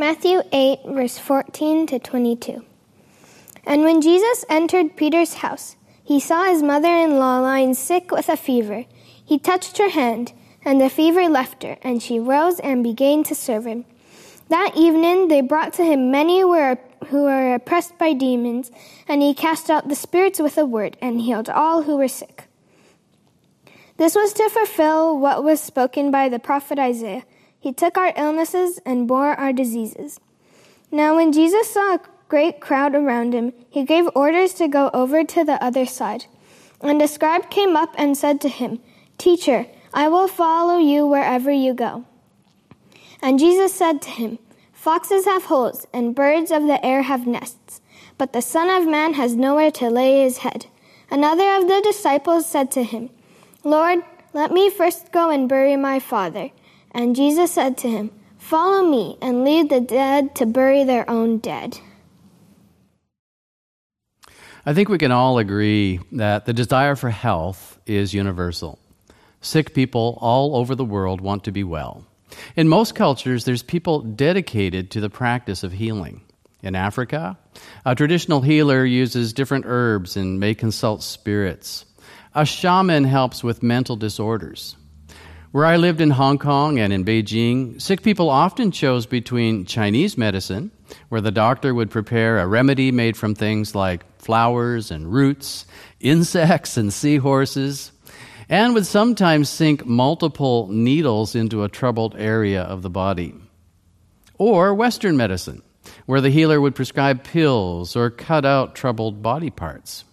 Matthew 8, verse 14 to 22. And when Jesus entered Peter's house, he saw his mother in law lying sick with a fever. He touched her hand, and the fever left her, and she rose and began to serve him. That evening they brought to him many who were, who were oppressed by demons, and he cast out the spirits with a word and healed all who were sick. This was to fulfill what was spoken by the prophet Isaiah. He took our illnesses and bore our diseases. Now, when Jesus saw a great crowd around him, he gave orders to go over to the other side. And a scribe came up and said to him, Teacher, I will follow you wherever you go. And Jesus said to him, Foxes have holes, and birds of the air have nests, but the Son of Man has nowhere to lay his head. Another of the disciples said to him, Lord, let me first go and bury my father. And Jesus said to him, Follow me and leave the dead to bury their own dead. I think we can all agree that the desire for health is universal. Sick people all over the world want to be well. In most cultures, there's people dedicated to the practice of healing. In Africa, a traditional healer uses different herbs and may consult spirits. A shaman helps with mental disorders. Where I lived in Hong Kong and in Beijing, sick people often chose between Chinese medicine, where the doctor would prepare a remedy made from things like flowers and roots, insects and seahorses, and would sometimes sink multiple needles into a troubled area of the body. Or Western medicine, where the healer would prescribe pills or cut out troubled body parts.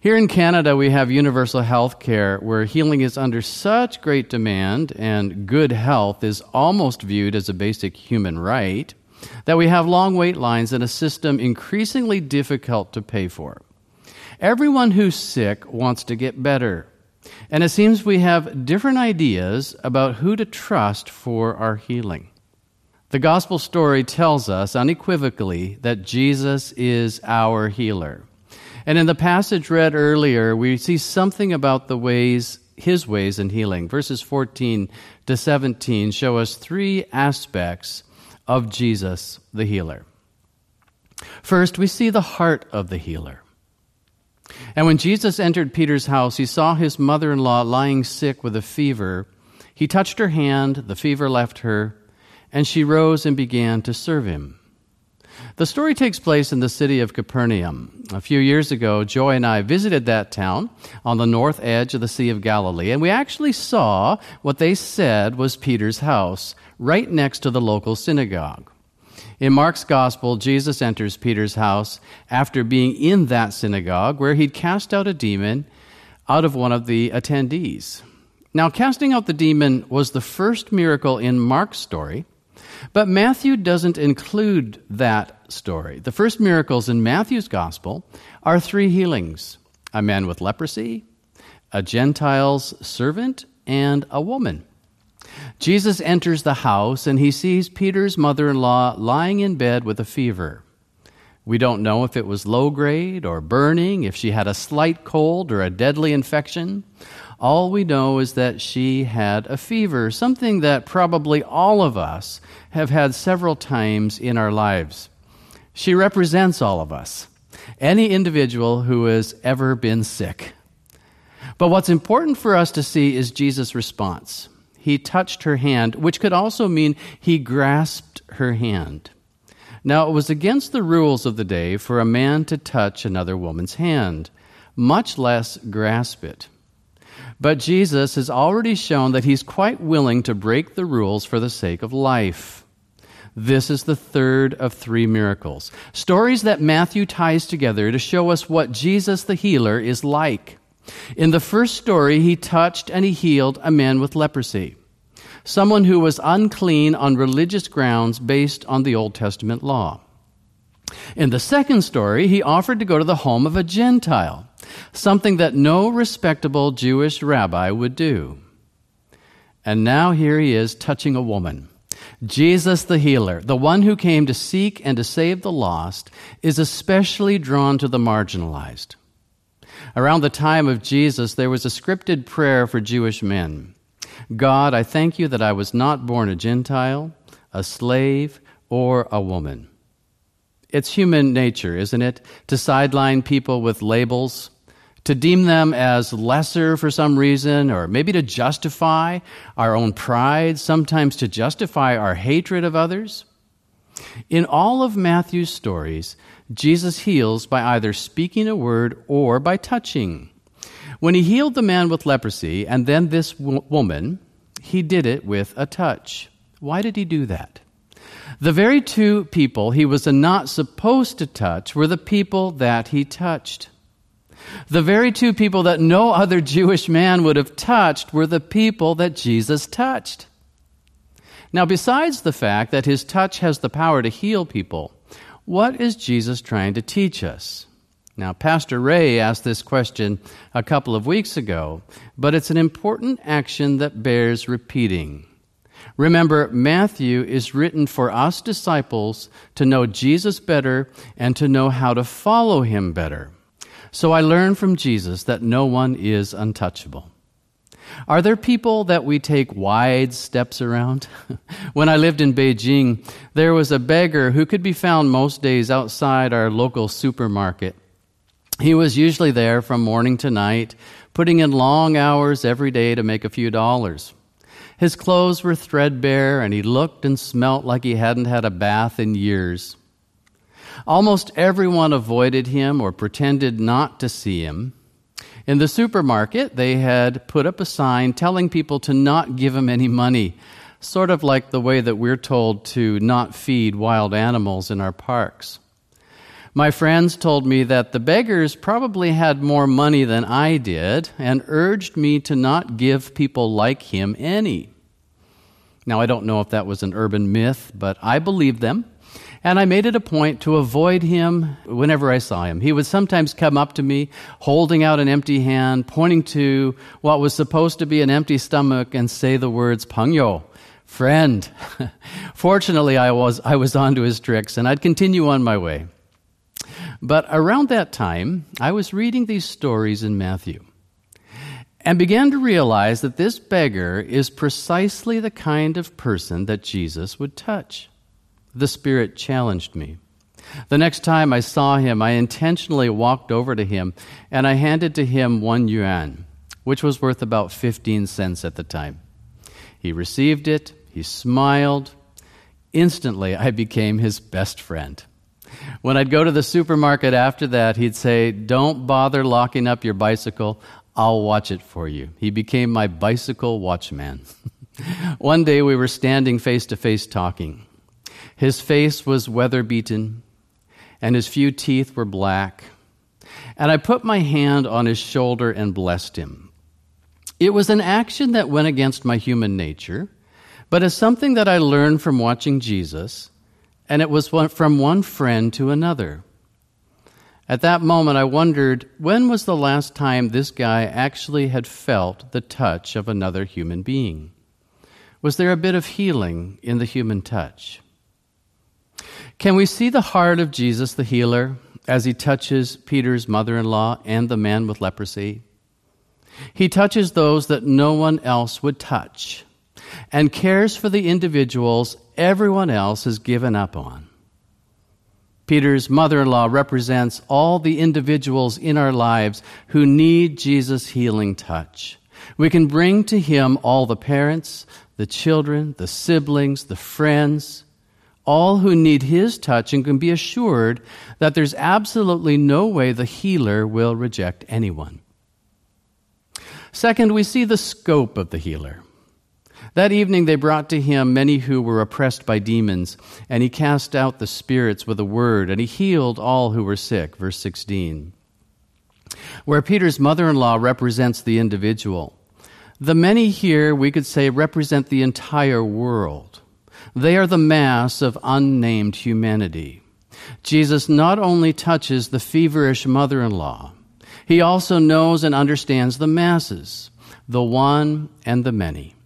Here in Canada, we have universal health care where healing is under such great demand and good health is almost viewed as a basic human right that we have long wait lines and a system increasingly difficult to pay for. Everyone who's sick wants to get better. And it seems we have different ideas about who to trust for our healing. The gospel story tells us unequivocally that Jesus is our healer. And in the passage read earlier, we see something about the ways, his ways in healing. Verses 14 to 17 show us three aspects of Jesus, the healer. First, we see the heart of the healer. And when Jesus entered Peter's house, he saw his mother in law lying sick with a fever. He touched her hand, the fever left her, and she rose and began to serve him. The story takes place in the city of Capernaum. A few years ago, Joy and I visited that town on the north edge of the Sea of Galilee, and we actually saw what they said was Peter's house, right next to the local synagogue. In Mark's Gospel, Jesus enters Peter's house after being in that synagogue where he'd cast out a demon out of one of the attendees. Now, casting out the demon was the first miracle in Mark's story. But Matthew doesn't include that story. The first miracles in Matthew's gospel are three healings a man with leprosy, a Gentile's servant, and a woman. Jesus enters the house and he sees Peter's mother in law lying in bed with a fever. We don't know if it was low grade or burning, if she had a slight cold or a deadly infection. All we know is that she had a fever, something that probably all of us have had several times in our lives. She represents all of us, any individual who has ever been sick. But what's important for us to see is Jesus' response. He touched her hand, which could also mean he grasped her hand. Now, it was against the rules of the day for a man to touch another woman's hand, much less grasp it. But Jesus has already shown that he's quite willing to break the rules for the sake of life. This is the third of three miracles. Stories that Matthew ties together to show us what Jesus the healer is like. In the first story, he touched and he healed a man with leprosy, someone who was unclean on religious grounds based on the Old Testament law. In the second story, he offered to go to the home of a Gentile something that no respectable Jewish rabbi would do. And now here he is touching a woman. Jesus the healer, the one who came to seek and to save the lost, is especially drawn to the marginalized. Around the time of Jesus, there was a scripted prayer for Jewish men God, I thank you that I was not born a Gentile, a slave, or a woman. It's human nature, isn't it, to sideline people with labels, to deem them as lesser for some reason, or maybe to justify our own pride, sometimes to justify our hatred of others. In all of Matthew's stories, Jesus heals by either speaking a word or by touching. When he healed the man with leprosy and then this w- woman, he did it with a touch. Why did he do that? The very two people he was not supposed to touch were the people that he touched. The very two people that no other Jewish man would have touched were the people that Jesus touched. Now, besides the fact that his touch has the power to heal people, what is Jesus trying to teach us? Now, Pastor Ray asked this question a couple of weeks ago, but it's an important action that bears repeating. Remember, Matthew is written for us disciples to know Jesus better and to know how to follow him better. So I learned from Jesus that no one is untouchable. Are there people that we take wide steps around? when I lived in Beijing, there was a beggar who could be found most days outside our local supermarket. He was usually there from morning to night, putting in long hours every day to make a few dollars. His clothes were threadbare, and he looked and smelt like he hadn't had a bath in years. Almost everyone avoided him or pretended not to see him. In the supermarket, they had put up a sign telling people to not give him any money, sort of like the way that we're told to not feed wild animals in our parks. My friends told me that the beggars probably had more money than I did and urged me to not give people like him any. Now, I don't know if that was an urban myth, but I believed them, and I made it a point to avoid him whenever I saw him. He would sometimes come up to me, holding out an empty hand, pointing to what was supposed to be an empty stomach, and say the words, pengyou, friend. Fortunately, I was, I was onto his tricks, and I'd continue on my way. But around that time, I was reading these stories in Matthew and began to realize that this beggar is precisely the kind of person that Jesus would touch. The Spirit challenged me. The next time I saw him, I intentionally walked over to him and I handed to him one yuan, which was worth about 15 cents at the time. He received it, he smiled. Instantly, I became his best friend. When I'd go to the supermarket after that, he'd say, Don't bother locking up your bicycle. I'll watch it for you. He became my bicycle watchman. One day we were standing face to face talking. His face was weather beaten, and his few teeth were black. And I put my hand on his shoulder and blessed him. It was an action that went against my human nature, but as something that I learned from watching Jesus and it was from one friend to another. At that moment, I wondered when was the last time this guy actually had felt the touch of another human being? Was there a bit of healing in the human touch? Can we see the heart of Jesus the healer as he touches Peter's mother in law and the man with leprosy? He touches those that no one else would touch and cares for the individuals everyone else has given up on. Peter's mother in law represents all the individuals in our lives who need Jesus' healing touch. We can bring to him all the parents, the children, the siblings, the friends, all who need his touch and can be assured that there's absolutely no way the healer will reject anyone. Second, we see the scope of the healer. That evening they brought to him many who were oppressed by demons, and he cast out the spirits with a word, and he healed all who were sick. Verse 16. Where Peter's mother in law represents the individual, the many here, we could say, represent the entire world. They are the mass of unnamed humanity. Jesus not only touches the feverish mother in law, he also knows and understands the masses, the one and the many.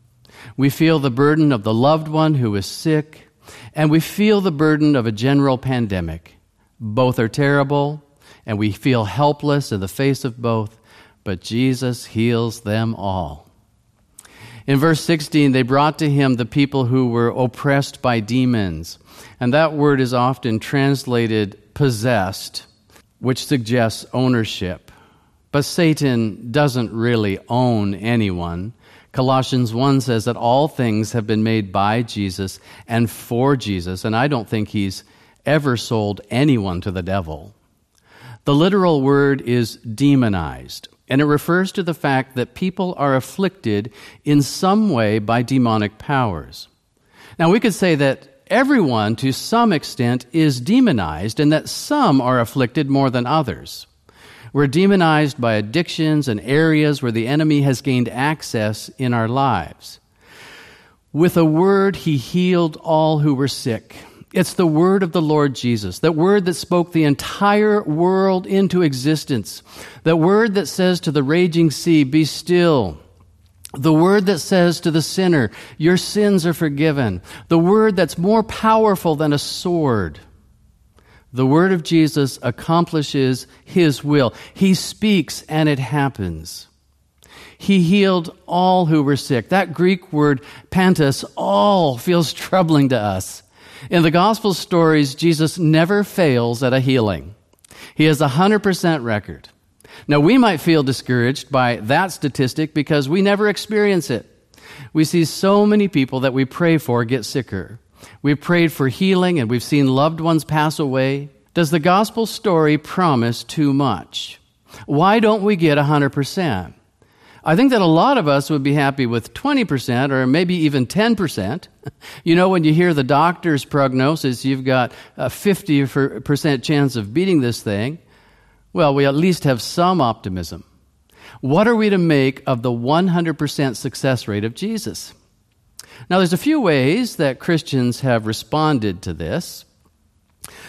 We feel the burden of the loved one who is sick, and we feel the burden of a general pandemic. Both are terrible, and we feel helpless in the face of both, but Jesus heals them all. In verse 16, they brought to him the people who were oppressed by demons. And that word is often translated possessed, which suggests ownership. But Satan doesn't really own anyone. Colossians 1 says that all things have been made by Jesus and for Jesus, and I don't think he's ever sold anyone to the devil. The literal word is demonized, and it refers to the fact that people are afflicted in some way by demonic powers. Now, we could say that everyone, to some extent, is demonized, and that some are afflicted more than others. We're demonized by addictions and areas where the enemy has gained access in our lives. With a word, he healed all who were sick. It's the word of the Lord Jesus, that word that spoke the entire world into existence, that word that says to the raging sea, Be still. The word that says to the sinner, Your sins are forgiven. The word that's more powerful than a sword. The word of Jesus accomplishes his will. He speaks and it happens. He healed all who were sick. That Greek word pantos, all, feels troubling to us. In the gospel stories, Jesus never fails at a healing. He has a 100% record. Now, we might feel discouraged by that statistic because we never experience it. We see so many people that we pray for get sicker. We've prayed for healing and we've seen loved ones pass away. Does the gospel story promise too much? Why don't we get 100%? I think that a lot of us would be happy with 20% or maybe even 10%. You know, when you hear the doctor's prognosis, you've got a 50% chance of beating this thing. Well, we at least have some optimism. What are we to make of the 100% success rate of Jesus? Now, there's a few ways that Christians have responded to this.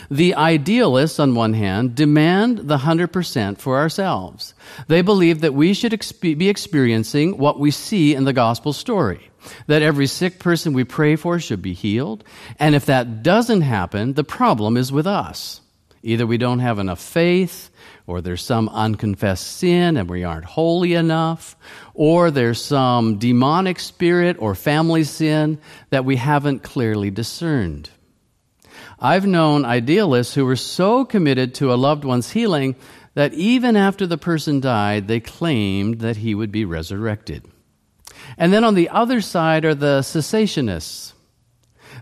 The idealists, on one hand, demand the 100% for ourselves. They believe that we should be experiencing what we see in the gospel story. That every sick person we pray for should be healed. And if that doesn't happen, the problem is with us. Either we don't have enough faith, or there's some unconfessed sin and we aren't holy enough, or there's some demonic spirit or family sin that we haven't clearly discerned. I've known idealists who were so committed to a loved one's healing that even after the person died, they claimed that he would be resurrected. And then on the other side are the cessationists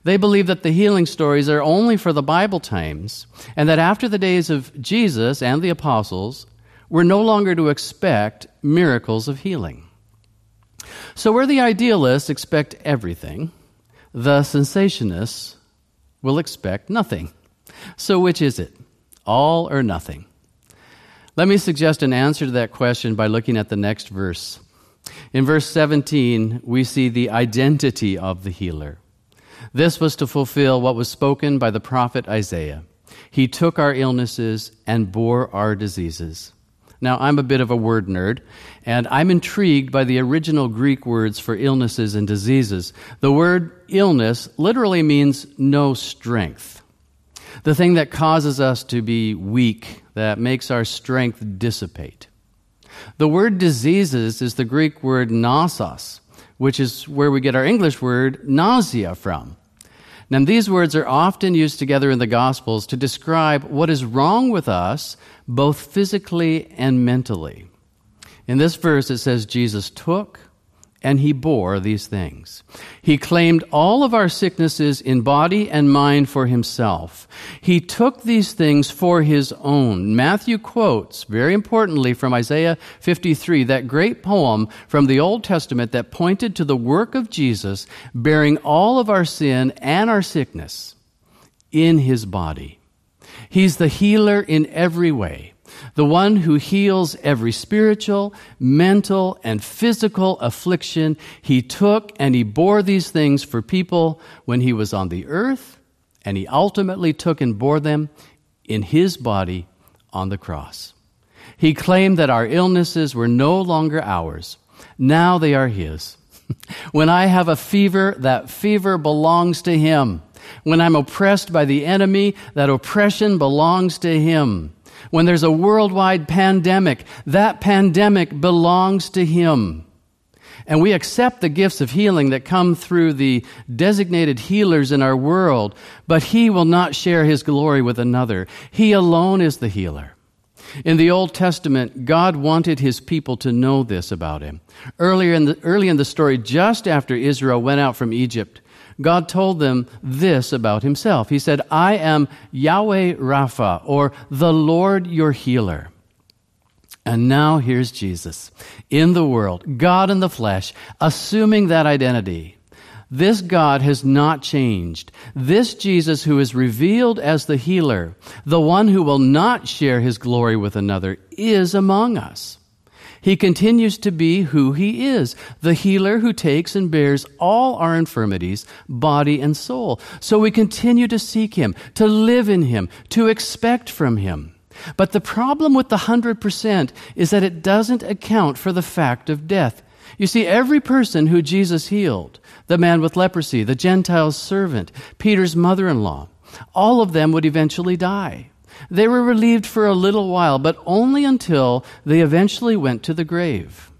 they believe that the healing stories are only for the Bible times, and that after the days of Jesus and the apostles, we're no longer to expect miracles of healing. So, where the idealists expect everything, the cessationists will expect nothing. So, which is it? All or nothing? Let me suggest an answer to that question by looking at the next verse. In verse 17, we see the identity of the healer. This was to fulfill what was spoken by the prophet Isaiah. He took our illnesses and bore our diseases. Now, I'm a bit of a word nerd, and I'm intrigued by the original Greek words for illnesses and diseases. The word illness literally means no strength. The thing that causes us to be weak, that makes our strength dissipate. The word diseases is the Greek word nosos, which is where we get our English word nausea from. Now, these words are often used together in the Gospels to describe what is wrong with us, both physically and mentally. In this verse, it says Jesus took and he bore these things. He claimed all of our sicknesses in body and mind for himself. He took these things for his own. Matthew quotes, very importantly, from Isaiah 53, that great poem from the Old Testament that pointed to the work of Jesus bearing all of our sin and our sickness in his body. He's the healer in every way the one who heals every spiritual, mental, and physical affliction. He took and he bore these things for people when he was on the earth, and he ultimately took and bore them in his body on the cross. He claimed that our illnesses were no longer ours. Now they are his. when I have a fever, that fever belongs to him. When I'm oppressed by the enemy, that oppression belongs to him. When there's a worldwide pandemic, that pandemic belongs to Him. and we accept the gifts of healing that come through the designated healers in our world, but he will not share his glory with another. He alone is the healer. In the Old Testament, God wanted his people to know this about him. Earlier in the, early in the story, just after Israel went out from Egypt, God told them this about himself. He said, I am Yahweh Rapha, or the Lord your healer. And now here's Jesus in the world, God in the flesh, assuming that identity. This God has not changed. This Jesus who is revealed as the healer, the one who will not share his glory with another, is among us. He continues to be who he is, the healer who takes and bears all our infirmities, body and soul. So we continue to seek him, to live in him, to expect from him. But the problem with the 100% is that it doesn't account for the fact of death. You see, every person who Jesus healed, the man with leprosy, the Gentile's servant, Peter's mother in law, all of them would eventually die. They were relieved for a little while, but only until they eventually went to the grave.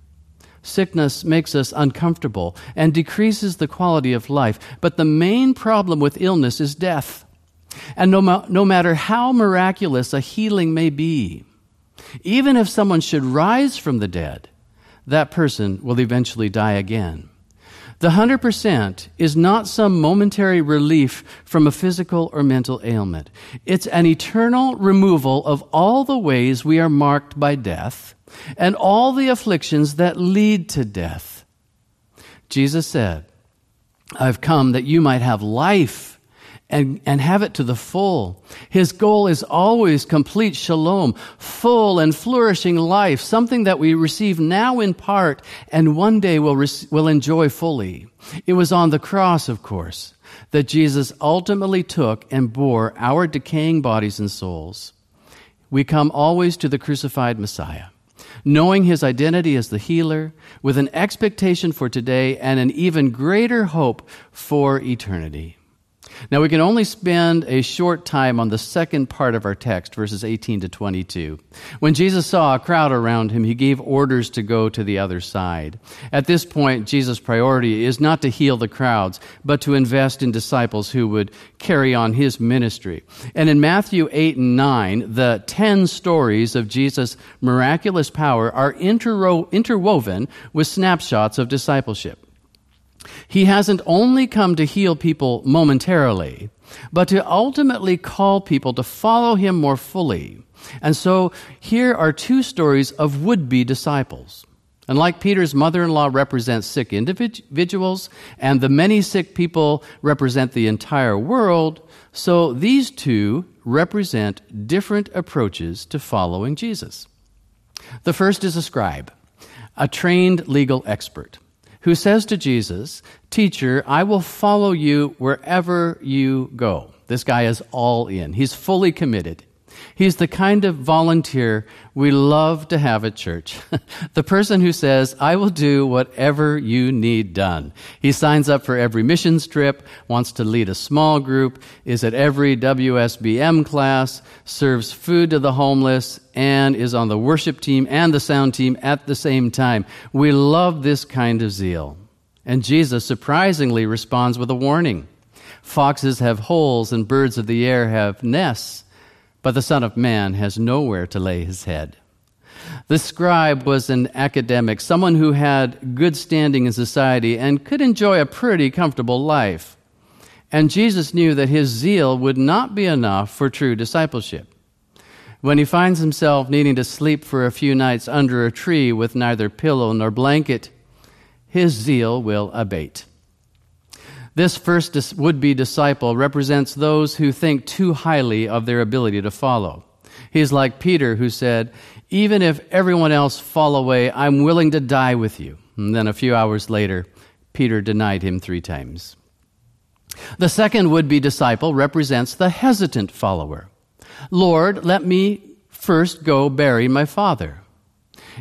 Sickness makes us uncomfortable and decreases the quality of life, but the main problem with illness is death. And no, no matter how miraculous a healing may be, even if someone should rise from the dead, that person will eventually die again. The 100% is not some momentary relief from a physical or mental ailment. It's an eternal removal of all the ways we are marked by death and all the afflictions that lead to death. Jesus said, I've come that you might have life and, and have it to the full. His goal is always complete shalom, full and flourishing life, something that we receive now in part and one day will, will enjoy fully. It was on the cross, of course, that Jesus ultimately took and bore our decaying bodies and souls. We come always to the crucified Messiah knowing his identity as the healer, with an expectation for today and an even greater hope for eternity. Now, we can only spend a short time on the second part of our text, verses 18 to 22. When Jesus saw a crowd around him, he gave orders to go to the other side. At this point, Jesus' priority is not to heal the crowds, but to invest in disciples who would carry on his ministry. And in Matthew 8 and 9, the 10 stories of Jesus' miraculous power are interwo- interwoven with snapshots of discipleship. He hasn't only come to heal people momentarily, but to ultimately call people to follow him more fully. And so here are two stories of would be disciples. And like Peter's mother in law represents sick individuals, and the many sick people represent the entire world, so these two represent different approaches to following Jesus. The first is a scribe, a trained legal expert who says to Jesus, Teacher, I will follow you wherever you go. This guy is all in. He's fully committed. He's the kind of volunteer we love to have at church. the person who says, I will do whatever you need done. He signs up for every missions trip, wants to lead a small group, is at every WSBM class, serves food to the homeless, and is on the worship team and the sound team at the same time. We love this kind of zeal. And Jesus surprisingly responds with a warning. Foxes have holes and birds of the air have nests but the Son of Man has nowhere to lay his head. The scribe was an academic, someone who had good standing in society and could enjoy a pretty comfortable life. And Jesus knew that his zeal would not be enough for true discipleship. When he finds himself needing to sleep for a few nights under a tree with neither pillow nor blanket, his zeal will abate. This first would be disciple represents those who think too highly of their ability to follow. He's like Peter, who said, Even if everyone else fall away, I'm willing to die with you. And then a few hours later, Peter denied him three times. The second would be disciple represents the hesitant follower. Lord, let me first go bury my father.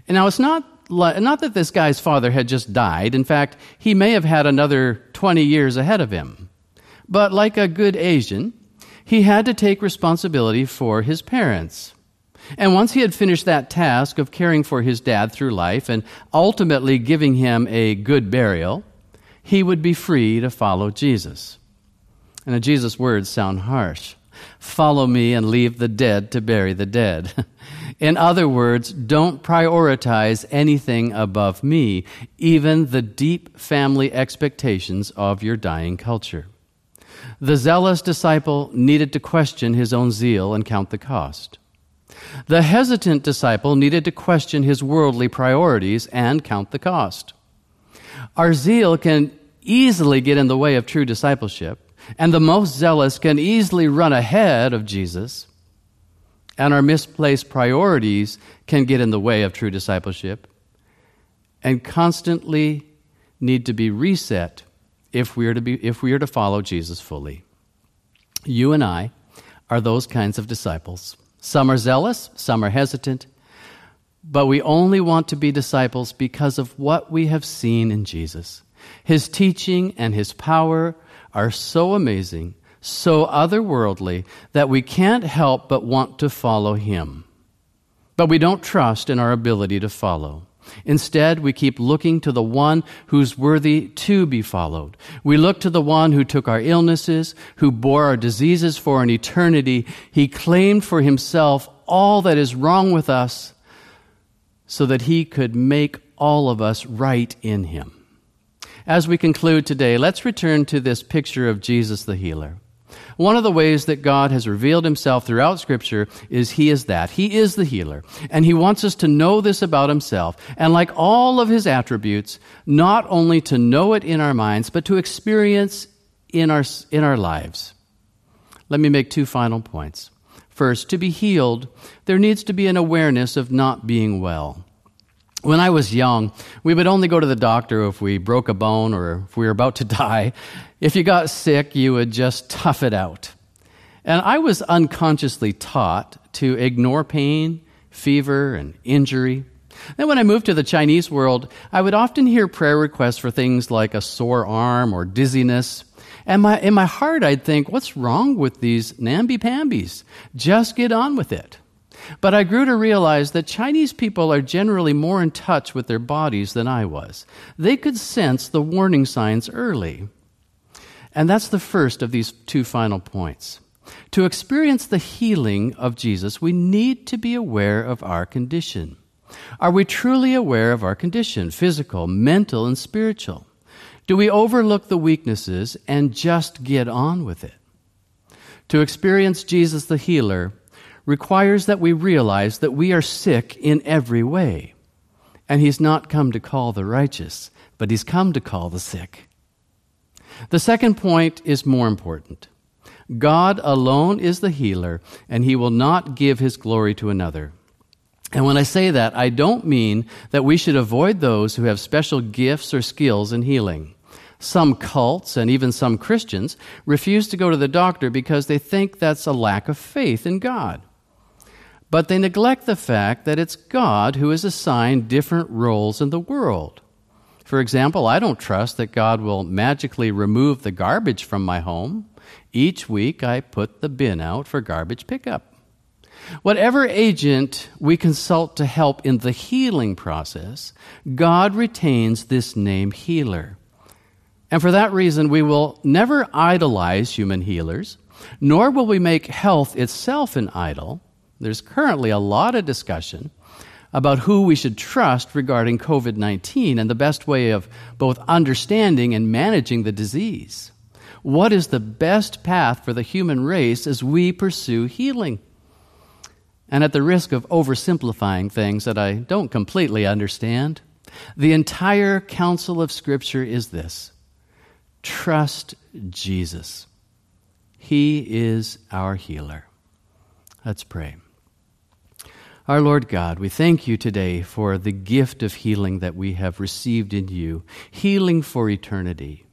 And now it's not not that this guy's father had just died. In fact, he may have had another 20 years ahead of him. But like a good Asian, he had to take responsibility for his parents. And once he had finished that task of caring for his dad through life and ultimately giving him a good burial, he would be free to follow Jesus. And Jesus' words sound harsh. Follow me and leave the dead to bury the dead. In other words, don't prioritize anything above me, even the deep family expectations of your dying culture. The zealous disciple needed to question his own zeal and count the cost. The hesitant disciple needed to question his worldly priorities and count the cost. Our zeal can easily get in the way of true discipleship, and the most zealous can easily run ahead of Jesus, and our misplaced priorities can get in the way of true discipleship and constantly need to be reset if we are to, be, if we are to follow Jesus fully. You and I are those kinds of disciples. Some are zealous, some are hesitant, but we only want to be disciples because of what we have seen in Jesus. His teaching and his power are so amazing, so otherworldly, that we can't help but want to follow him. But we don't trust in our ability to follow. Instead, we keep looking to the one who's worthy to be followed. We look to the one who took our illnesses, who bore our diseases for an eternity. He claimed for himself all that is wrong with us so that he could make all of us right in him. As we conclude today, let's return to this picture of Jesus the healer. One of the ways that God has revealed himself throughout Scripture is He is that. He is the healer. And He wants us to know this about Himself. And like all of His attributes, not only to know it in our minds, but to experience in our, in our lives. Let me make two final points. First, to be healed, there needs to be an awareness of not being well. When I was young, we would only go to the doctor if we broke a bone or if we were about to die. If you got sick, you would just tough it out. And I was unconsciously taught to ignore pain, fever, and injury. Then, when I moved to the Chinese world, I would often hear prayer requests for things like a sore arm or dizziness. And my, in my heart, I'd think, what's wrong with these namby-pambies? Just get on with it. But I grew to realize that Chinese people are generally more in touch with their bodies than I was. They could sense the warning signs early. And that's the first of these two final points. To experience the healing of Jesus, we need to be aware of our condition. Are we truly aware of our condition, physical, mental, and spiritual? Do we overlook the weaknesses and just get on with it? To experience Jesus the healer, requires that we realize that we are sick in every way. And he's not come to call the righteous, but he's come to call the sick. The second point is more important. God alone is the healer, and he will not give his glory to another. And when I say that, I don't mean that we should avoid those who have special gifts or skills in healing. Some cults and even some Christians refuse to go to the doctor because they think that's a lack of faith in God but they neglect the fact that it's God who has assigned different roles in the world. For example, I don't trust that God will magically remove the garbage from my home. Each week I put the bin out for garbage pickup. Whatever agent we consult to help in the healing process, God retains this name healer. And for that reason, we will never idolize human healers, nor will we make health itself an idol there's currently a lot of discussion about who we should trust regarding COVID 19 and the best way of both understanding and managing the disease. What is the best path for the human race as we pursue healing? And at the risk of oversimplifying things that I don't completely understand, the entire counsel of Scripture is this trust Jesus. He is our healer. Let's pray. Our Lord God, we thank you today for the gift of healing that we have received in you, healing for eternity.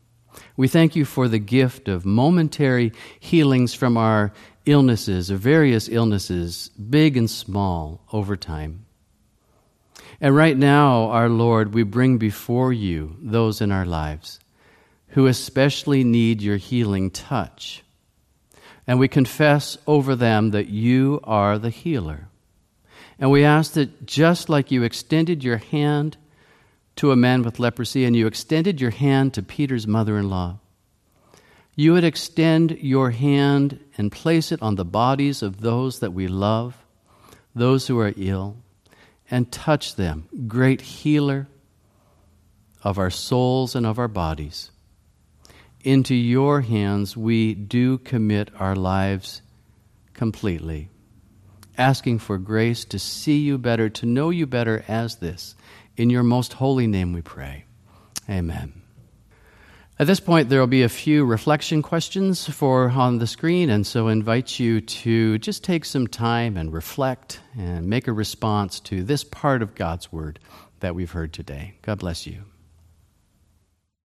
We thank you for the gift of momentary healings from our illnesses, or various illnesses, big and small, over time. And right now, our Lord, we bring before you those in our lives who especially need your healing touch. And we confess over them that you are the healer. And we ask that just like you extended your hand to a man with leprosy and you extended your hand to Peter's mother in law, you would extend your hand and place it on the bodies of those that we love, those who are ill, and touch them, great healer of our souls and of our bodies. Into your hands we do commit our lives completely, asking for grace to see you better, to know you better as this. In your most holy name we pray. Amen. At this point, there will be a few reflection questions for on the screen, and so invite you to just take some time and reflect and make a response to this part of God's Word that we've heard today. God bless you.